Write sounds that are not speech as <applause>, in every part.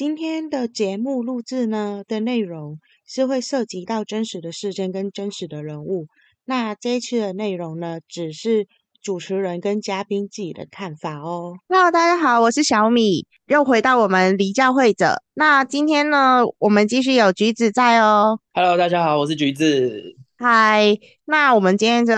今天的节目录制呢的内容是会涉及到真实的事件跟真实的人物。那这一期的内容呢，只是主持人跟嘉宾自己的看法哦。Hello，大家好，我是小米，又回到我们离教会者。那今天呢，我们继续有橘子在哦。Hello，大家好，我是橘子。嗨，那我们今天就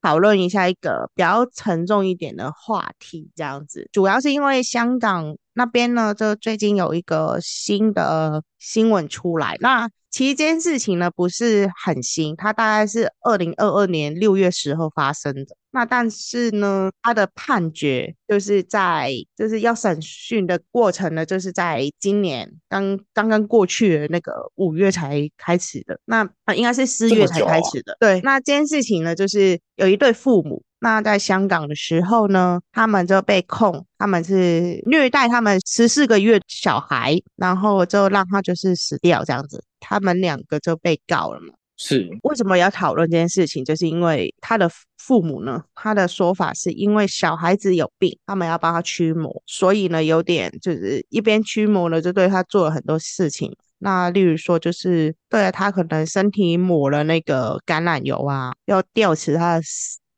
讨论一下一个比较沉重一点的话题，这样子，主要是因为香港那边呢，就最近有一个新的新闻出来，那其实这件事情呢不是很新，它大概是二零二二年六月十号发生的。那但是呢，他的判决就是在就是要审讯的过程呢，就是在今年刚刚刚过去的那个五月才开始的。那啊，应该是四月才开始的。啊、对，那这件事情呢，就是有一对父母，那在香港的时候呢，他们就被控他们是虐待他们十四个月小孩，然后就让他就是死掉这样子，他们两个就被告了嘛。是为什么要讨论这件事情？就是因为他的父母呢，他的说法是因为小孩子有病，他们要帮他驱魔，所以呢，有点就是一边驱魔呢，就对他做了很多事情。那例如说，就是对他可能身体抹了那个橄榄油啊，要吊死他的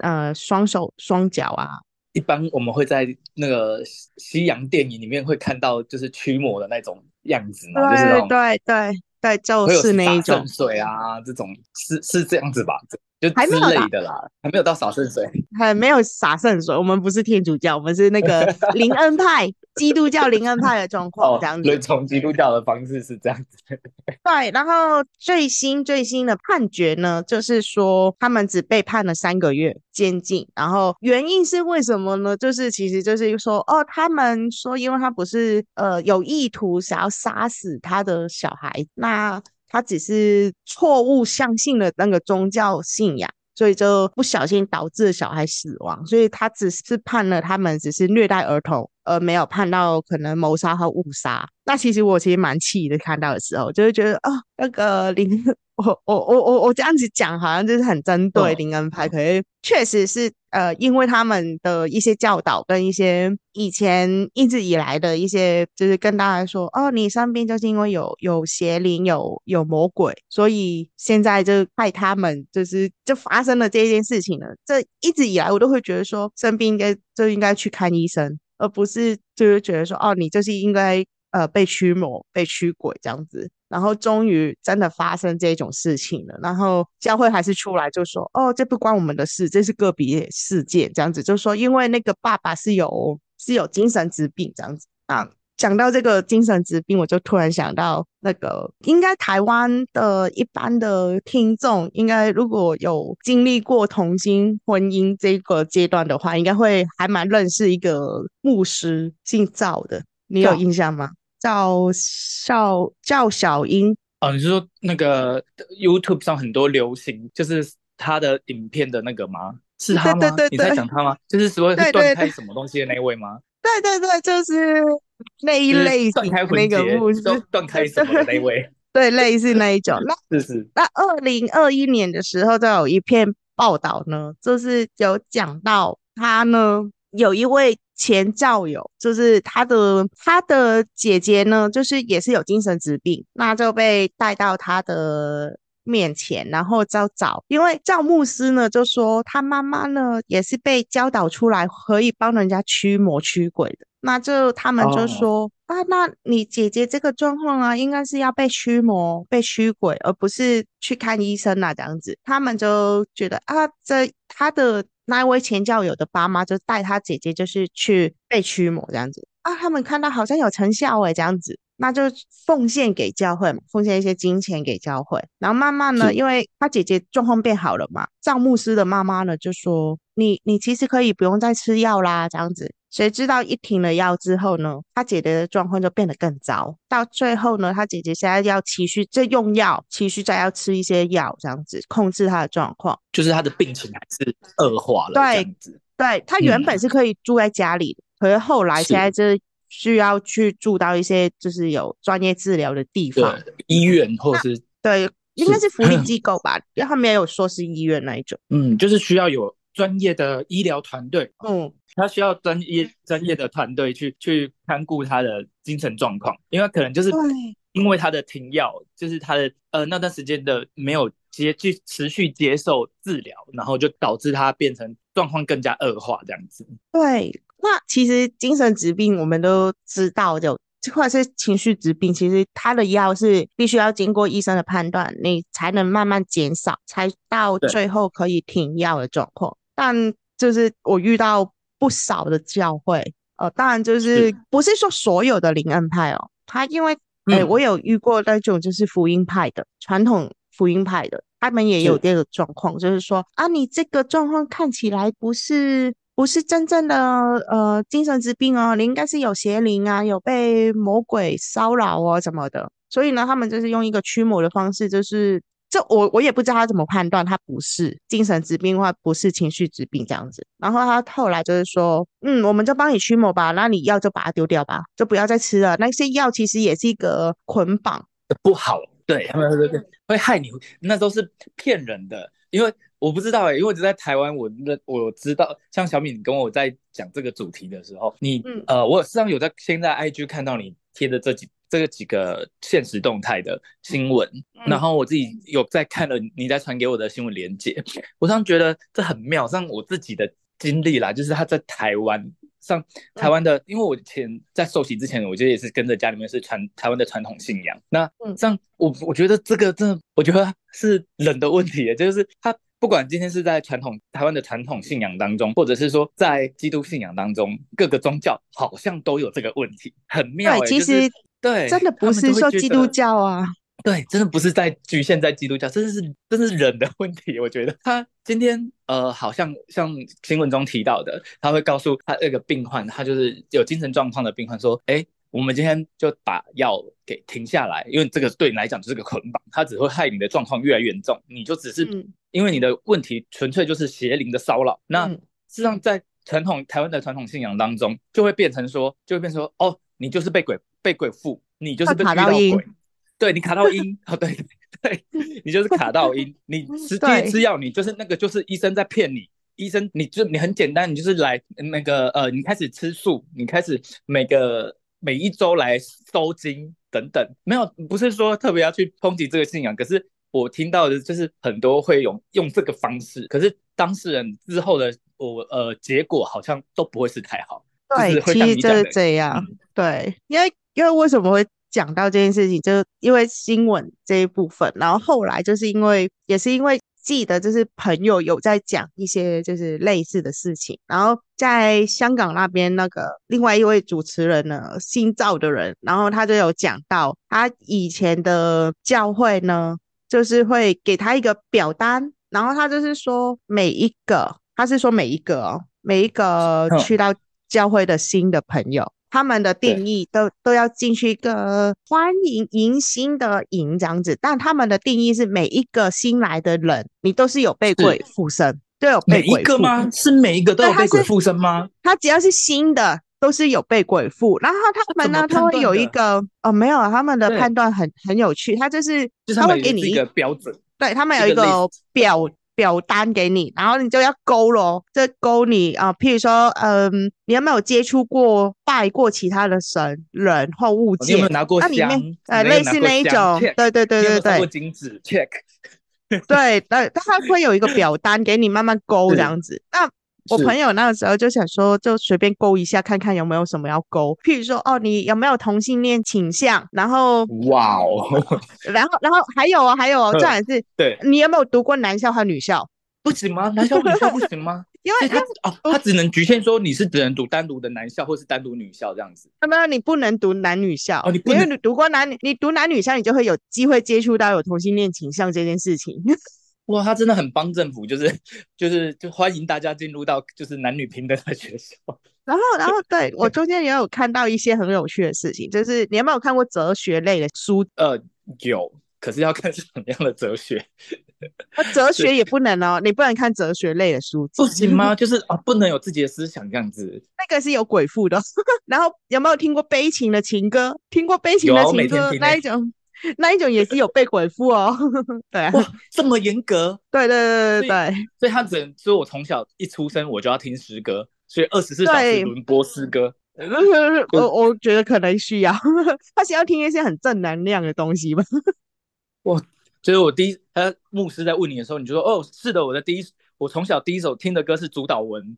呃双手双脚啊。一般我们会在那个西洋电影里面会看到，就是驱魔的那种样子嘛，对对对。对，就是那一种洒圣水啊，这种是是这样子吧？就之类的啦，还没有到洒圣水，还没有洒圣水。我们不是天主教，我们是那个 <laughs> 灵恩派，基督教灵恩派的状况这样子。对，从基督教的方式是这样子。<laughs> 对，然后最新最新的判决呢，就是说他们只被判了三个月监禁，然后原因是为什么呢？就是其实就是说，哦，他们说，因为他不是呃有意图想要杀死他的小孩，那。他只是错误相信了那个宗教信仰，所以就不小心导致小孩死亡，所以他只是判了他们只是虐待儿童，而没有判到可能谋杀和误杀。那其实我其实蛮气的，看到的时候就会觉得啊、哦，那个林。我我我我我这样子讲好像就是很针对林恩派，可是确实是呃，因为他们的一些教导跟一些以前一直以来的一些，就是跟大家说哦，你生病就是因为有有邪灵有有魔鬼，所以现在就害他们就是就发生了这件事情了。这一直以来我都会觉得说生病应该就应该去看医生，而不是就是觉得说哦，你就是应该呃被驱魔被驱鬼这样子。然后终于真的发生这种事情了，然后教会还是出来就说：“哦，这不关我们的事，这是个别事件。”这样子就说，因为那个爸爸是有是有精神疾病这样子啊。讲到这个精神疾病，我就突然想到，那个应该台湾的一般的听众，应该如果有经历过同性婚姻这个阶段的话，应该会还蛮认识一个牧师，姓赵的，你有印象吗？赵少赵小英哦，你是说那个 YouTube 上很多流行，就是他的影片的那个吗？是他吗？对对对对，你在讲他吗？就是所谓断开什么东西的那位吗？对对对，就是那一类型那个故事，断开什么的那位？对，类似那一种。那 <laughs> 是是。那二零二一年的时候，就有一篇报道呢，就是有讲到他呢，有一位。前教友就是他的他的姐姐呢，就是也是有精神疾病，那就被带到他的面前，然后就找，因为赵牧师呢就说他妈妈呢也是被教导出来可以帮人家驱魔驱鬼的，那就他们就说、oh. 啊，那你姐姐这个状况啊，应该是要被驱魔被驱鬼，而不是去看医生啊这样子，他们就觉得啊，这他的。那一位前教友的爸妈就带他姐姐，就是去被驱魔这样子啊，他们看到好像有成效诶，这样子，那就奉献给教会嘛，奉献一些金钱给教会，然后慢慢呢，因为他姐姐状况变好了嘛，赵牧师的妈妈呢就说，你你其实可以不用再吃药啦，这样子。谁知道一停了药之后呢，他姐姐的状况就变得更糟。到最后呢，他姐姐现在要持续再用药，持续再要吃一些药，这样子控制他的状况。就是他的病情还是恶化了。对，对，他原本是可以住在家里，嗯、可是后来现在就需要去住到一些就是有专业治疗的地方，医院或是对，应该是福利机构吧，因为他没有说是医院那一种。嗯，就是需要有专业的医疗团队，嗯，他需要专业专业的团队去去看顾他的精神状况，因为可能就是因为他的停药，就是他的呃那段时间的没有接去持续接受治疗，然后就导致他变成状况更加恶化这样子。对，那其实精神疾病我们都知道就。或者是情绪疾病，其实它的药是必须要经过医生的判断，你才能慢慢减少，才到最后可以停药的状况。但就是我遇到不少的教会，呃，当然就是不是说所有的灵恩派哦，他因为，哎、欸，我有遇过那种就是福音派的传统福音派的，他们也有这个状况，就是说啊，你这个状况看起来不是。不是真正的呃精神疾病哦，你应该是有邪灵啊，有被魔鬼骚扰哦什么的。所以呢，他们就是用一个驱魔的方式，就是这我我也不知道他怎么判断他不是精神疾病或不是情绪疾病这样子。然后他后来就是说，嗯，我们就帮你驱魔吧，那你药就把它丢掉吧，就不要再吃了。那些药其实也是一个捆绑，不好，对，他们对对会害你，那都是骗人的，因为。我不知道哎、欸，因为我只在台湾，我认我知道，像小敏跟我在讲这个主题的时候，你、嗯、呃，我实际上有在现在 IG 看到你贴的这几这个几个现实动态的新闻、嗯，然后我自己有在看了你在传给我的新闻连接，我常觉得这很妙，像我自己的经历啦，就是他在台湾，像台湾的、嗯，因为我以前在受洗之前，我觉得也是跟着家里面是传台湾的传统信仰，那像我我觉得这个真的，我觉得是人的问题，就是他。不管今天是在传统台湾的传统信仰当中，或者是说在基督信仰当中，各个宗教好像都有这个问题，很妙、欸。对，其实、就是、对，真的不是说基督教啊，对，真的不是在局限在基督教，真的是真的是人的问题。我觉得他今天呃，好像像新闻中提到的，他会告诉他那个病患，他就是有精神状况的病患说，哎。我们今天就把药给停下来，因为这个对你来讲就是个捆绑，它只会害你的状况越来越严重。你就只是因为你的问题纯粹就是邪灵的骚扰。那实际上在传统台湾的传统信仰当中，就会变成说，就会变成说，哦，你就是被鬼被鬼附，你就是被遇到鬼，对你卡到阴哦，对对，<laughs> 你就是卡到阴，你实际吃药，你就是那个就是医生在骗你，医生你就你很简单，你就是来那个呃，你开始吃素，你开始每个。每一周来收惊等等，没有，不是说特别要去抨击这个信仰，可是我听到的就是很多会用用这个方式，可是当事人之后的我呃结果好像都不会是太好。对，就、其实就是这样。嗯、对，因为因为为什么会讲到这件事情，就是因为新闻这一部分，然后后来就是因为也是因为。记得就是朋友有在讲一些就是类似的事情，然后在香港那边那个另外一位主持人呢，新造的人，然后他就有讲到他以前的教会呢，就是会给他一个表单，然后他就是说每一个，他是说每一个哦，每一个去到教会的新的朋友。他们的定义都都要进去一个欢迎迎新的迎这样子，但他们的定义是每一个新来的人，你都是有被鬼附身，都有被鬼附。每一个吗？是每一个都有被鬼附身吗？他只要是新的，都是有被鬼附。然后他们呢，他会有一个哦，没有，他们的判断很很有趣，他就是他会给你一个标准，对他们有一个表。表单给你，然后你就要勾咯，这勾你啊、呃，譬如说，嗯、呃，你有没有接触过、拜过其他的神、人或物件？你有没有拿过香？那里面呃，类似那一种，对对对对对。金纸 check，对，呃，他会有一个表单给你慢慢勾这样子。那我朋友那个时候就想说，就随便勾一下，看看有没有什么要勾。譬如说，哦，你有没有同性恋倾向？然后，哇哦，然后，然后还有哦，还有哦，这还是对，你有没有读过男校和女校？不行吗？男校女校不行吗？<laughs> 因为他哦，他只能局限说你是只能读单独的男校，或是单独女校这样子。那么你不能读男女校哦，你不因为你读过男女，你读男女校，你就会有机会接触到有同性恋倾向这件事情。哇，他真的很帮政府，就是就是就欢迎大家进入到就是男女平等的学校。<laughs> 然后，然后对我中间也有看到一些很有趣的事情，就是你有没有看过哲学类的书？呃，有，可是要看是什么样的哲学。<laughs> 哲学也不能哦，你不能看哲学类的书，不行吗？就是啊，不能有自己的思想这样子。那个是有鬼父的。<laughs> 然后有没有听过悲情的情歌？听过悲情的情歌那一种？那一种也是有被鬼附哦。<laughs> 对啊，哇，这么严格？对对对对对，所以他只能说，我从小一出生我就要听诗歌，所以二十四小时轮播诗歌。我 <laughs> 我觉得可能需要，他需要听一些很正能量的东西吧。<laughs> 我就是我第一，他牧师在问你的时候，你就说哦，是的，我的第一，我从小第一首听的歌是主祷文。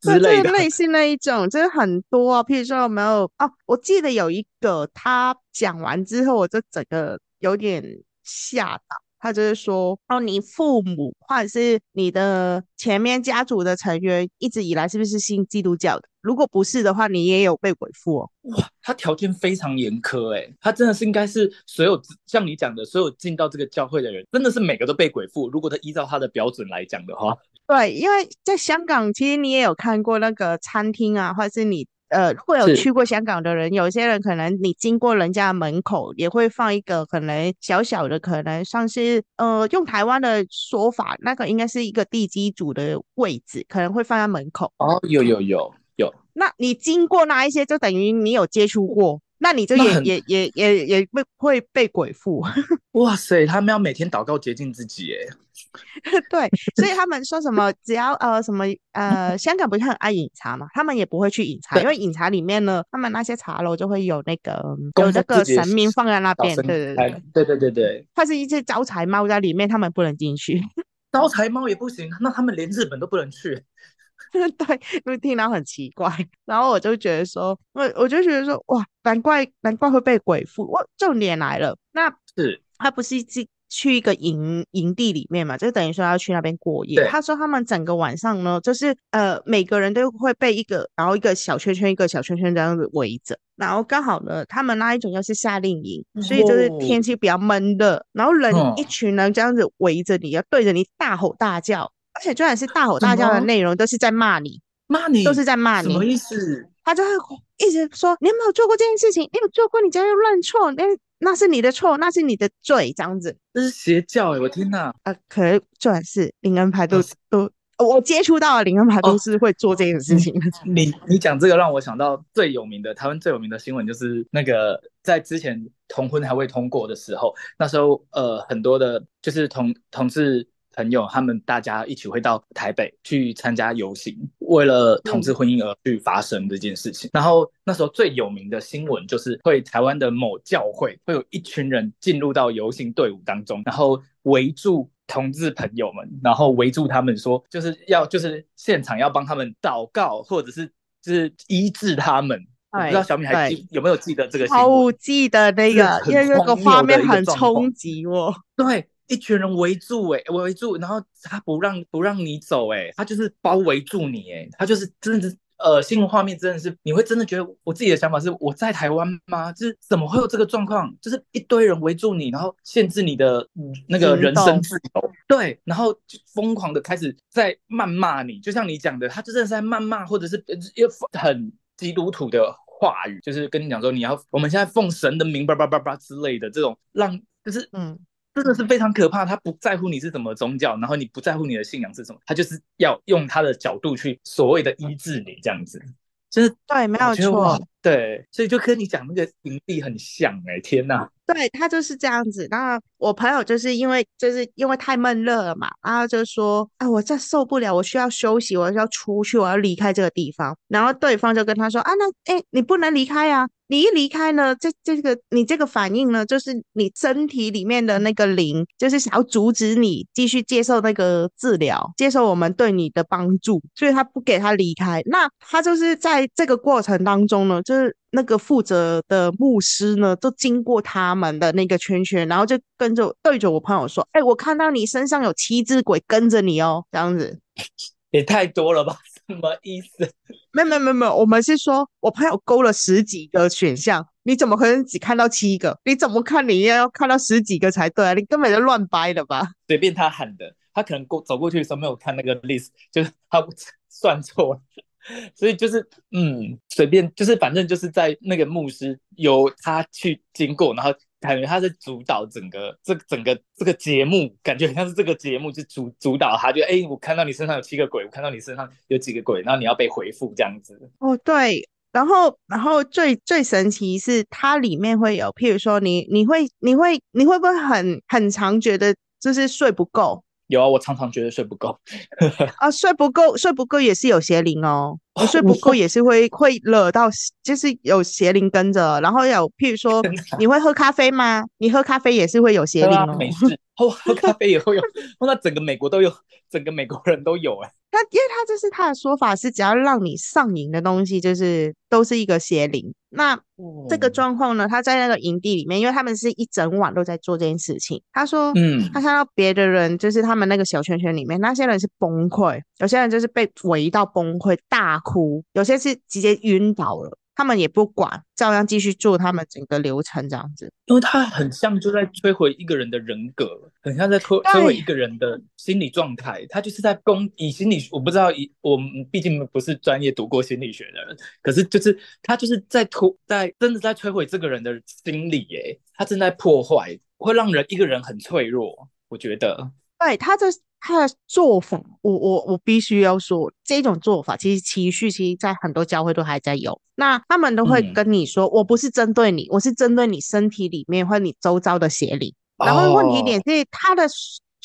之类的，类似那一种，就是很多啊。譬如说，有没有哦？我记得有一个，他讲完之后，我就整个有点吓到。他就是说，哦，你父母或者是你的前面家族的成员，一直以来是不是信基督教的？如果不是的话，你也有被鬼附哦。哇，他条件非常严苛哎，他真的是应该是所有像你讲的，所有进到这个教会的人，真的是每个都被鬼附。如果他依照他的标准来讲的话。对，因为在香港，其实你也有看过那个餐厅啊，或者是你呃会有去过香港的人，有些人可能你经过人家门口，也会放一个可能小小的，可能像是呃用台湾的说法，那个应该是一个地基主的位置，可能会放在门口。哦，有有有有。那你经过那一些，就等于你有接触过。那你就也也也也也会会被鬼附。<laughs> 哇塞，他们要每天祷告洁净自己耶。<laughs> 对，所以他们说什么，只要呃什么呃，香港不是很爱饮茶嘛，他们也不会去饮茶，因为饮茶里面呢，他们那些茶楼就会有那个有那个神明放在那边，对对对对对对对，它是一些招财猫在里面，他们不能进去。<laughs> 招财猫也不行，那他们连日本都不能去。<laughs> 对，因为听到很奇怪，然后我就觉得说，我我就觉得说，哇，难怪难怪会被鬼附。我重点来了，那是他不是去去一个营营地里面嘛，就等于说要去那边过夜。他说他们整个晚上呢，就是呃每个人都会被一个，然后一个小圈圈一个小圈圈这样子围着，然后刚好呢，他们那一种又是夏令营，所以就是天气比较闷热，然后人一群人这样子围着你，要对着你大吼大叫。而且，就算是大吼大叫的内容，都是在骂你，骂你，都是在骂你。什么意思？他就会一直说：“你有没有做过这件事情？你有做过，你就要认错，那那是你的错，那是你的罪，这样子。”这是邪教哎！我天哪！啊，可能就算是灵恩派都都，我接触到的灵恩派都是会做这件事情。你你讲这个让我想到最有名的台湾最有名的新闻，就是那个在之前同婚还未通过的时候，那时候呃很多的，就是同同志。朋友，他们大家一起会到台北去参加游行，为了同志婚姻而去发生这件事情。嗯、然后那时候最有名的新闻就是，会台湾的某教会会有一群人进入到游行队伍当中，然后围住同志朋友们，然后围住他们说，就是要就是现场要帮他们祷告，或者是就是医治他们。我不知道小米还记有没有记得这个新闻？我记得那个，因为那个画面很冲击哦。对。一群人围住、欸，哎，围住，然后他不让不让你走、欸，哎，他就是包围住你、欸，哎，他就是真的是，呃，新闻画面真的是，你会真的觉得，我自己的想法是，我在台湾吗？就是怎么会有这个状况？就是一堆人围住你，然后限制你的那个人身自由，对，然后就疯狂的开始在谩骂你，就像你讲的，他真的是在谩骂，或者是很基督徒的话语，就是跟你讲说，你要我们现在奉神的名，叭叭叭叭之类的这种，让就是嗯。真的是非常可怕，他不在乎你是什么宗教，然后你不在乎你的信仰是什么，他就是要用他的角度去所谓的医治你这样子，就是对，没有错，对，所以就跟你讲那个营地很像哎、欸，天哪！对，他就是这样子。然后我朋友就是因为就是因为太闷热了嘛，然后就说啊，我这受不了，我需要休息，我要出去，我要离开这个地方。然后对方就跟他说啊，那哎，你不能离开啊。你一离开呢，这这个你这个反应呢，就是你身体里面的那个灵，就是想要阻止你继续接受那个治疗，接受我们对你的帮助，所以他不给他离开。那他就是在这个过程当中呢，就是那个负责的牧师呢，就经过他们的那个圈圈，然后就跟着对着我朋友说：“哎，我看到你身上有七只鬼跟着你哦，这样子 <laughs> 也太多了吧。<laughs> ”什么意思？<laughs> 没有没有没有，我们是说，我朋友勾了十几个选项，你怎么可能只看到七个？你怎么看？你要看到十几个才对啊！你根本就乱掰的吧？随便他喊的，他可能过走过去的时候没有看那个 list，就是他算错了，所以就是嗯，随便就是反正就是在那个牧师由他去经过，然后。感觉他是主导整个这整个这个节目，感觉很像是这个节目就主主导他，就哎，我看到你身上有七个鬼，我看到你身上有几个鬼，然后你要被回复这样子。哦，对，然后，然后最最神奇是它里面会有，譬如说你你会你会你会不会很很常觉得就是睡不够？有啊，我常常觉得睡不够。<laughs> 啊，睡不够，睡不够也是有邪灵哦。我睡不够也是会会惹到，就是有邪灵跟着。然后有，譬如说，你会喝咖啡吗？你喝咖啡也是会有邪灵哦。没事，喝喝咖啡也会有。<laughs> 那整个美国都有，整个美国人都有哎。他因为他这是他的说法是，只要让你上瘾的东西，就是都是一个邪灵。那这个状况呢，他在那个营地里面，因为他们是一整晚都在做这件事情。他说，嗯，他看到别的人，就是他们那个小圈圈里面，那些人是崩溃，有些人就是被围到崩溃大哭，有些是直接晕倒了。他们也不管，照样继续做他们整个流程这样子，因为他很像就在摧毁一个人的人格，很像在摧摧毁一个人的心理状态。他就是在攻以心理，我不知道以我们毕竟不是专业读过心理学的人，可是就是他就是在突在真的在摧毁这个人的心理，耶，他正在破坏，会让人一个人很脆弱。我觉得，对他这。他的做法，我我我必须要说，这种做法其实情绪，其实在很多教会都还在有。那他们都会跟你说，嗯、我不是针对你，我是针对你身体里面或你周遭的邪灵。然后问题点是他的。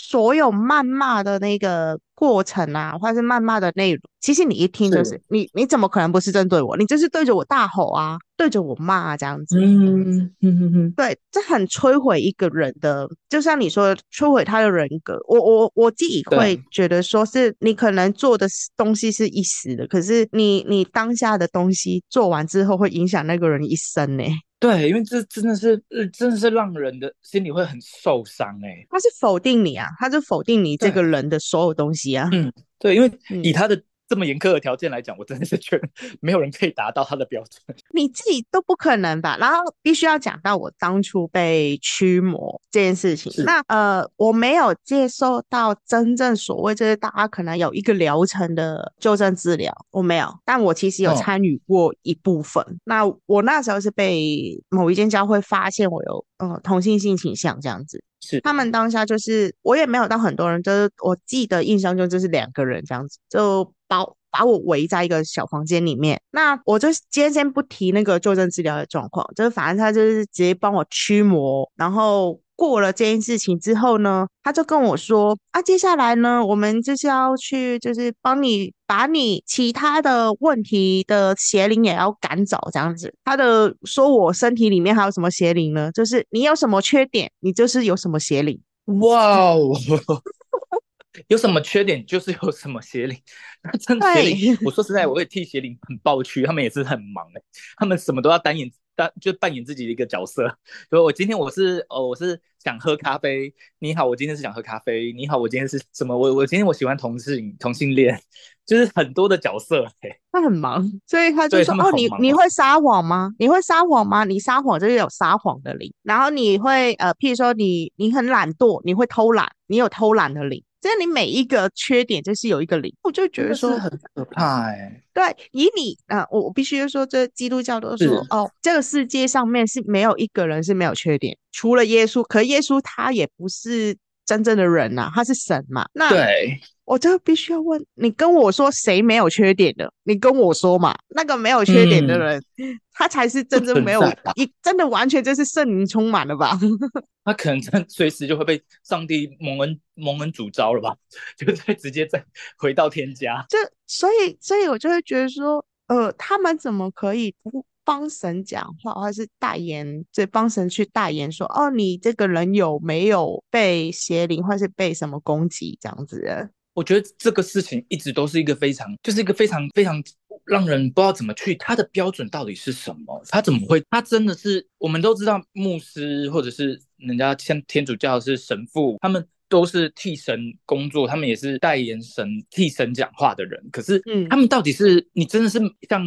所有谩骂的那个过程啊，或者是谩骂的内容，其实你一听就是，是你你怎么可能不是针对我？你就是对着我大吼啊，对着我骂啊，这样子。嗯嗯嗯嗯，对，这很摧毁一个人的，就像你说的，摧毁他的人格。我我我自己会觉得说，是你可能做的东西是一时的，可是你你当下的东西做完之后，会影响那个人一生呢。对，因为这真的是，真的是让人的心里会很受伤哎。他是否定你啊，他是否定你这个人的所有东西啊。嗯，对，因为以他的。这么严苛的条件来讲，我真的是觉得 <laughs> 没有人可以达到他的标准。<laughs> 你自己都不可能吧？然后必须要讲到我当初被驱魔这件事情。那呃，我没有接受到真正所谓就是大家可能有一个疗程的纠正治疗，我没有。但我其实有参与过一部分。哦、那我那时候是被某一间教会发现我有呃同性性倾向这样子。是他们当下就是我也没有到很多人，就是我记得印象中就是两个人这样子就。把把我围在一个小房间里面，那我就今天先不提那个纠正治疗的状况，就是反正他就是直接帮我驱魔，然后过了这件事情之后呢，他就跟我说啊，接下来呢，我们就是要去，就是帮你把你其他的问题的邪灵也要赶走，这样子。他的说我身体里面还有什么邪灵呢？就是你有什么缺点，你就是有什么邪灵。哇哦！<laughs> 有什么缺点就是有什么邪灵，那真的邪灵，我说实在，我会替邪灵很抱屈，他们也是很忙哎，他们什么都要单演，单就扮演自己的一个角色。所以我今天我是哦，我是想喝咖啡，你好，我今天是想喝咖啡，你好，我今天是什么？我我今天我喜欢同性同性恋，就是很多的角色哎，他很忙，所以他就说哦，你你会撒谎吗？你会撒谎吗？你撒谎就是有撒谎的灵，然后你会呃，譬如说你你很懒惰，你会偷懒，你有偷懒的灵。所以你每一个缺点就是有一个零，我就觉得说很可怕哎、欸。对，以你啊，我我必须说，这基督教都说哦，这个世界上面是没有一个人是没有缺点，除了耶稣。可耶稣他也不是真正的人呐、啊，他是神嘛。那对，我就必须要问你，跟我说谁没有缺点的？你跟我说嘛，那个没有缺点的人，嗯、他才是真正没有一真的完全就是圣灵充满了吧？<laughs> 他可能真随时就会被上帝蒙恩蒙恩主招了吧？<laughs> 就再直接再回到天家。就所以，所以我就会觉得说，呃，他们怎么可以不帮神讲话，或者是代言，就帮神去代言说，哦，你这个人有没有被邪灵，或是被什么攻击这样子？我觉得这个事情一直都是一个非常，就是一个非常非常。让人不知道怎么去，他的标准到底是什么？他怎么会？他真的是我们都知道，牧师或者是人家像天主教是神父，他们都是替神工作，他们也是代言神、替神讲话的人。可是，嗯，他们到底是你真的是像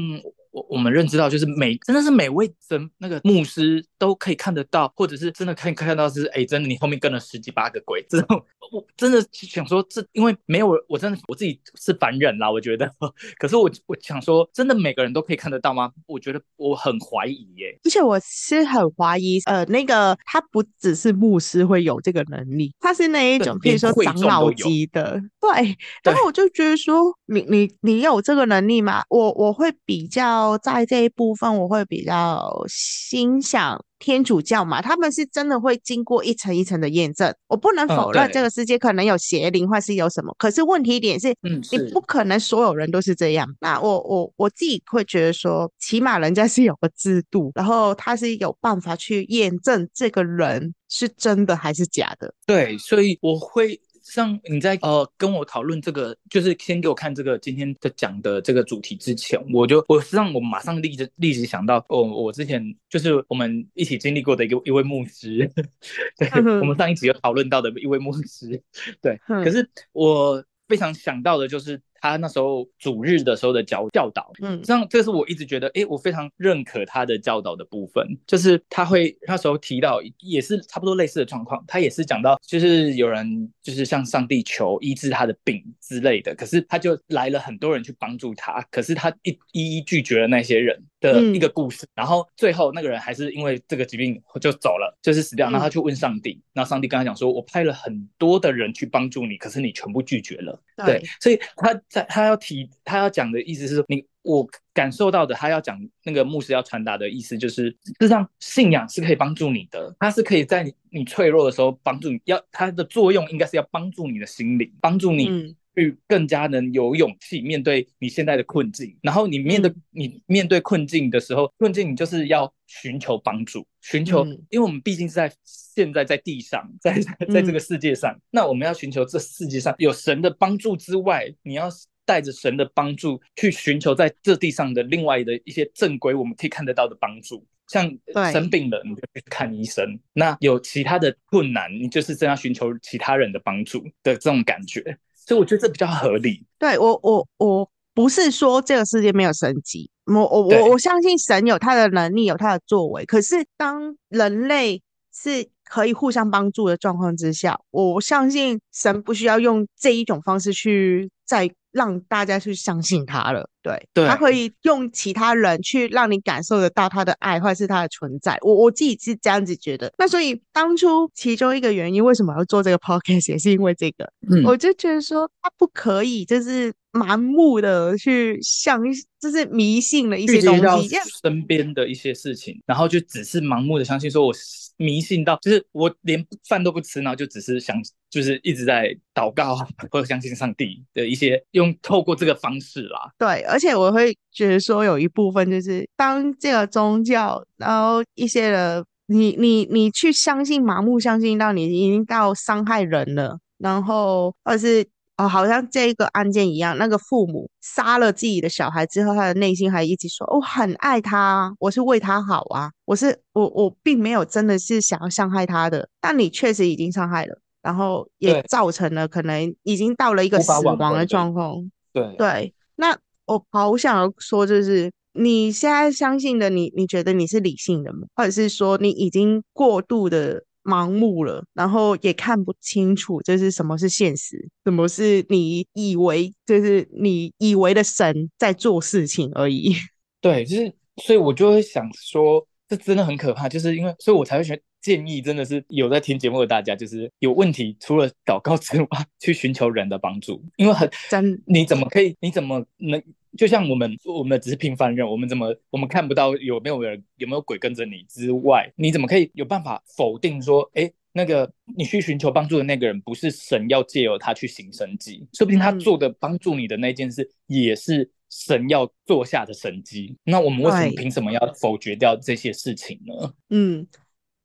我我们认知到，就是每真的是每位神那个牧师都可以看得到，或者是真的可以看到是哎，真的你后面跟了十几八个鬼这种，我真的想说这，因为没有我真的我自己是凡人啦，我觉得，<laughs> 可是我我想说，真的每个人都可以看得到吗？我觉得我很怀疑耶，而且我是很怀疑，呃，那个他不只是牧师会有这个能力，他是那一种，比如说长老级的，对，然后我就觉得说，你你你有这个能力吗？我我会比较在这一部分，我会比较欣赏。天主教嘛，他们是真的会经过一层一层的验证。我不能否认这个世界可能有邪灵，或是有什么。可是问题点是，嗯，你不可能所有人都是这样。那我我我自己会觉得说，起码人家是有个制度，然后他是有办法去验证这个人是真的还是假的。对，所以我会。像你在呃跟我讨论这个，就是先给我看这个今天的讲的这个主题之前，我就我实际上我马上立即立即想到，哦，我之前就是我们一起经历过的一个一位牧师，<laughs> 对，我们上一集有讨论到的一位牧师，<laughs> 对，可是我非常想到的就是。他那时候主日的时候的教教导，嗯，这样这是我一直觉得，哎，我非常认可他的教导的部分，就是他会那时候提到，也是差不多类似的状况，他也是讲到，就是有人就是向上帝求医治他的病之类的，可是他就来了很多人去帮助他，可是他一一一拒绝了那些人的一个故事，嗯，然后最后那个人还是因为这个疾病就走了，就是死掉，然后他去问上帝，然后上帝跟他讲说，我派了很多的人去帮助你，可是你全部拒绝了，对，对，所以他。在他要提，他要讲的意思是，你我感受到的，他要讲那个牧师要传达的意思，就是事实上信仰是可以帮助你的，他是可以在你你脆弱的时候帮助你，要它的作用应该是要帮助你的心灵，帮助你去更加能有勇气面对你现在的困境。然后你面对你面对困境的时候，困境你就是要寻求帮助，寻求，因为我们毕竟是在。现在在地上，在在这个世界上，嗯，那我们要寻求这世界上有神的帮助之外，你要带着神的帮助去寻求在这地上的另外的一些正规我们可以看得到的帮助。像生病了，你就去看医生；那有其他的困难，你就是真要寻求其他人的帮助的这种感觉。所以我觉得这比较合理。对，我，我我不是说这个世界没有神迹，我我我我相信神有他的能力，有他的作为。可是当人类是可以互相帮助的状况之下，我相信神不需要用这一种方式去再让大家去相信他了。对，对，他可以用其他人去让你感受得到他的爱，或者是他的存在。我我自己是这样子觉得。那所以当初其中一个原因，为什么要做这个 podcast，也是因为这个。嗯，我就觉得说他不可以，就是。盲目的去相，就是迷信了一些东西，身边的一些事情，然后就只是盲目的相信，说我迷信到，就是我连饭都不吃，然后就只是想，就是一直在祷告或者相信上帝的一些，用透过这个方式啦。对，而且我会觉得说，有一部分就是当这个宗教，然后一些人，你你你去相信，盲目相信到你已经到伤害人了，然后或者是。哦，好像这个案件一样，那个父母杀了自己的小孩之后，他的内心还一直说：“我很爱他，我是为他好啊，我是我我并没有真的是想要伤害他的。”但你确实已经伤害了，然后也造成了可能已经到了一个死亡的状况。对对，那我好想说，就是你现在相信的，你你觉得你是理性的吗？或者是说你已经过度的？盲目了，然后也看不清楚，就是什么是现实，什么是你以为，就是你以为的神在做事情而已。<laughs> 对，就是，所以我就会想说，这真的很可怕，就是因为，所以我才会觉得建议，真的是有在听节目的大家，就是有问题，除了祷告之外，去寻求人的帮助，因为很真，你怎么可以，你怎么能？就像我们，我们只是平凡人，我们怎么，我们看不到有没有人，有没有鬼跟着你之外，你怎么可以有办法否定说，哎，那个你去寻求帮助的那个人，不是神要借由他去行神迹，说不定他做的帮助你的那件事，也是神要做下的神迹。那我们为什么凭什么要否决掉这些事情呢？嗯，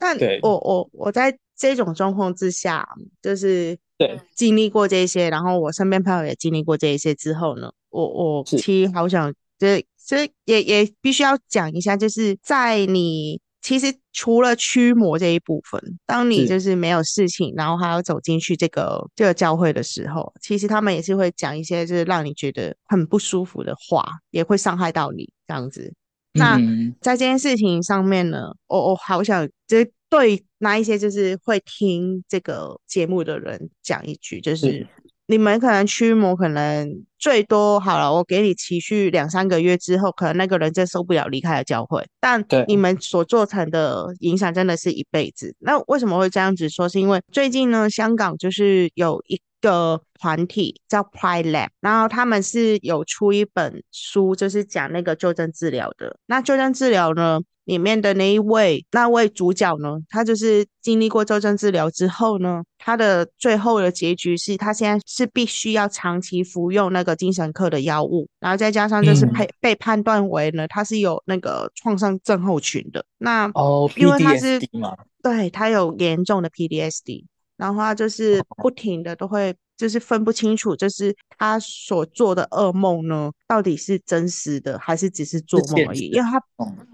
但我我我在这种状况之下，就是对经历过这些，然后我身边朋友也经历过这一些之后呢。我我其实好想，这这也也必须要讲一下，就是在你其实除了驱魔这一部分，当你就是没有事情，然后还要走进去这个这个教会的时候，其实他们也是会讲一些就是让你觉得很不舒服的话，也会伤害到你这样子。那在这件事情上面呢，我我好想就是对那一些就是会听这个节目的人讲一句，就是。你们可能驱魔，可能最多好了，我给你持续两三个月之后，可能那个人真受不了离开了教会。但你们所做成的影响真的是一辈子。那为什么会这样子说？是因为最近呢，香港就是有一个团体叫 Pride Lab，然后他们是有出一本书，就是讲那个纠正治疗的。那纠正治疗呢？里面的那一位那位主角呢，他就是经历过纠正治疗之后呢，他的最后的结局是他现在是必须要长期服用那个精神科的药物，然后再加上就是被、嗯、被判断为呢，他是有那个创伤症候群的。那哦，因为他是对他有严重的 PTSD，然后他就是不停的都会。就是分不清楚，就是他所做的噩梦呢，到底是真实的还是只是做梦而已？因为他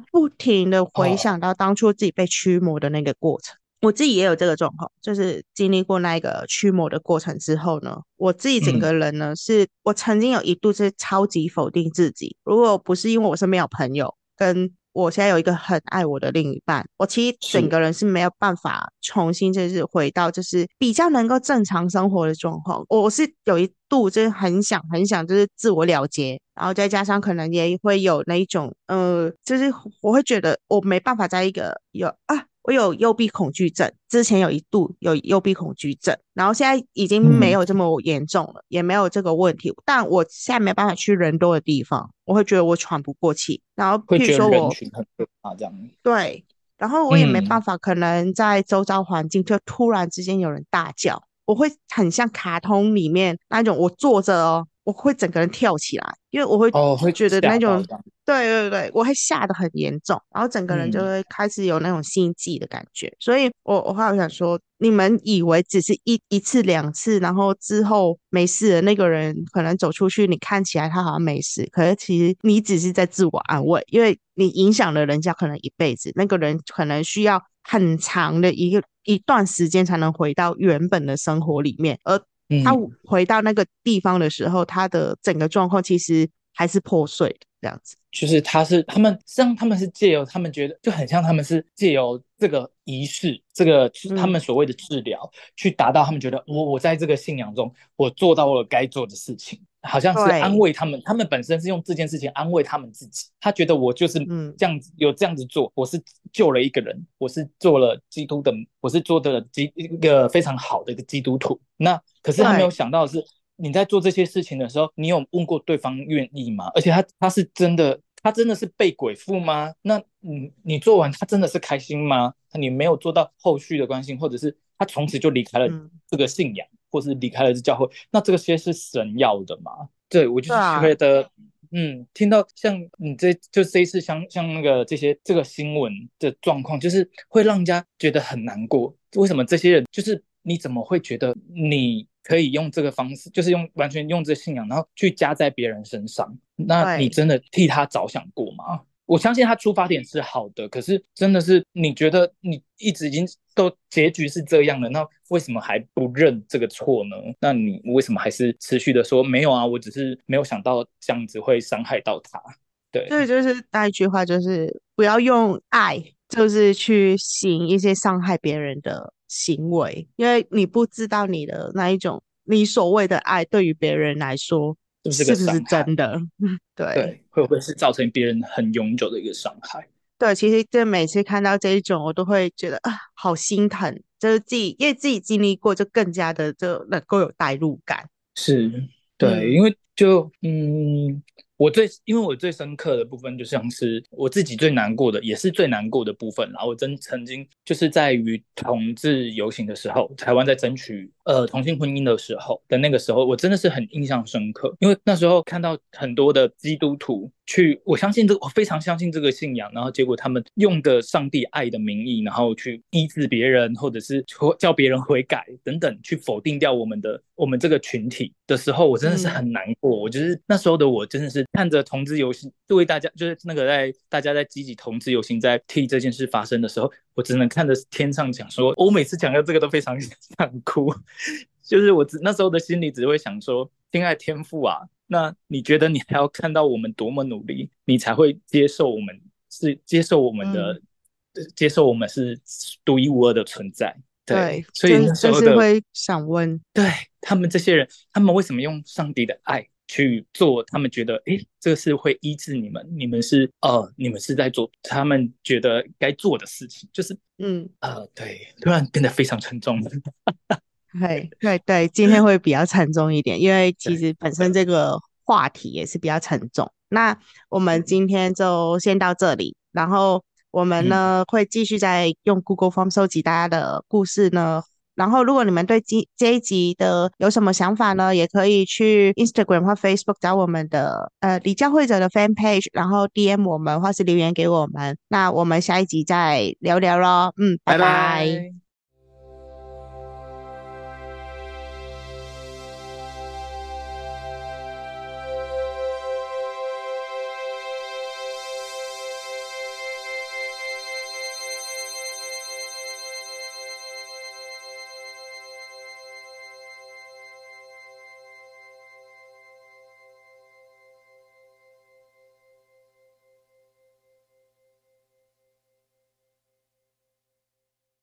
不停的回想到当初自己被驱魔的那个过程。我自己也有这个状况，就是经历过那个驱魔的过程之后呢，我自己整个人呢，是我曾经有一度是超级否定自己，如果不是因为我身边有朋友跟。我现在有一个很爱我的另一半，我其实整个人是没有办法重新就是回到就是比较能够正常生活的状况。我是有一度就是很想很想就是自我了结，然后再加上可能也会有那一种呃，就是我会觉得我没办法在一个有啊。我有幽闭恐惧症，之前有一度有幽闭恐惧症，然后现在已经没有这么严重了，嗯，也没有这个问题。但我现在没办法去人多的地方，我会觉得我喘不过气。然后，譬如说我这样，对，然后我也没办法，可能在周遭环境就突然之间有人大叫，我会很像卡通里面那种，我坐着哦。我会整个人跳起来，因为我会哦，会觉得那种对对对，我会吓得很严重，然后整个人就会开始有那种心悸的感觉。嗯、所以我我后来想说，你们以为只是一一次两次，然后之后没事的那个人可能走出去，你看起来他好像没事，可是其实你只是在自我安慰，因为你影响了人家可能一辈子，那个人可能需要很长的一个一段时间才能回到原本的生活里面，而。他回到那个地方的时候，他的整个状况其实还是破碎的，这样子。就是他是他们，实际上他们是借由他们觉得就很像他们是借由这个仪式，这个他们所谓的治疗，去达到他们觉得我我在这个信仰中，我做到了该做的事情。好像是安慰他们，他们本身是用这件事情安慰他们自己。他觉得我就是这样子，有这样子做，我是救了一个人，我是做了基督的，我是做的了基一个非常好的一个基督徒。那可是他没有想到的是，你在做这些事情的时候，你有问过对方愿意吗？而且他他是真的，他真的是被鬼附吗？那你你做完，他真的是开心吗？你没有做到后续的关心，或者是他从此就离开了这个信仰。或是离开了这教会，那这个些是神要的吗？对，我就是觉得，啊、嗯，听到像你这就这一次像像那个这些这个新闻的状况，就是会让人家觉得很难过。为什么这些人就是你怎么会觉得你可以用这个方式，就是用完全用这个信仰，然后去加在别人身上？那你真的替他着想过吗？我相信他出发点是好的，可是真的是你觉得你一直已经都结局是这样了，那为什么还不认这个错呢？那你为什么还是持续的说没有啊？我只是没有想到这样子会伤害到他。对，所以就是那一句话，就是不要用爱，就是去行一些伤害别人的行为，因为你不知道你的那一种你所谓的爱对于别人来说。是不是真的？<laughs> 对，对，会不会是造成别人很永久的一个伤害？对，其实就每次看到这一种，我都会觉得啊，好心疼。就是自己，因为自己经历过，就更加的就能够有代入感。是，对，嗯、因为就嗯。我最，因为我最深刻的部分，就像是我自己最难过的，也是最难过的部分。然后我真曾经就是在于同志游行的时候，台湾在争取呃同性婚姻的时候的那个时候，我真的是很印象深刻，因为那时候看到很多的基督徒。去，我相信这个，我非常相信这个信仰，然后结果他们用的上帝爱的名义，然后去医治别人，或者是叫别人悔改等等，去否定掉我们的我们这个群体的时候，我真的是很难过。嗯、我就是那时候的我，真的是看着同志游行，作为大家就是那个在大家在积极同志游行，在替这件事发生的时候，我只能看着天上讲说，我每次讲到这个都非常想哭，<laughs> 就是我只那时候的心里只会想说，亲爱的天父啊。那你觉得你还要看到我们多么努力，你才会接受我们是接受我们的，嗯、接受我们是独一无二的存在？对，对所以就是会想问，对他们这些人，他们为什么用上帝的爱去做？他们觉得，哎，这个是会医治你们，你们是呃，你们是在做他们觉得该做的事情，就是嗯呃，对，突然变得非常沉重。<laughs> 对对对，今天会比较沉重一点，因为其实本身这个话题也是比较沉重。那我们今天就先到这里，然后我们呢、嗯、会继续再用 Google Form 收集大家的故事呢。然后如果你们对这这一集的有什么想法呢，也可以去 Instagram 或 Facebook 找我们的呃李教会者的 Fan Page，然后 DM 我们或是留言给我们。那我们下一集再聊聊咯。嗯，拜拜。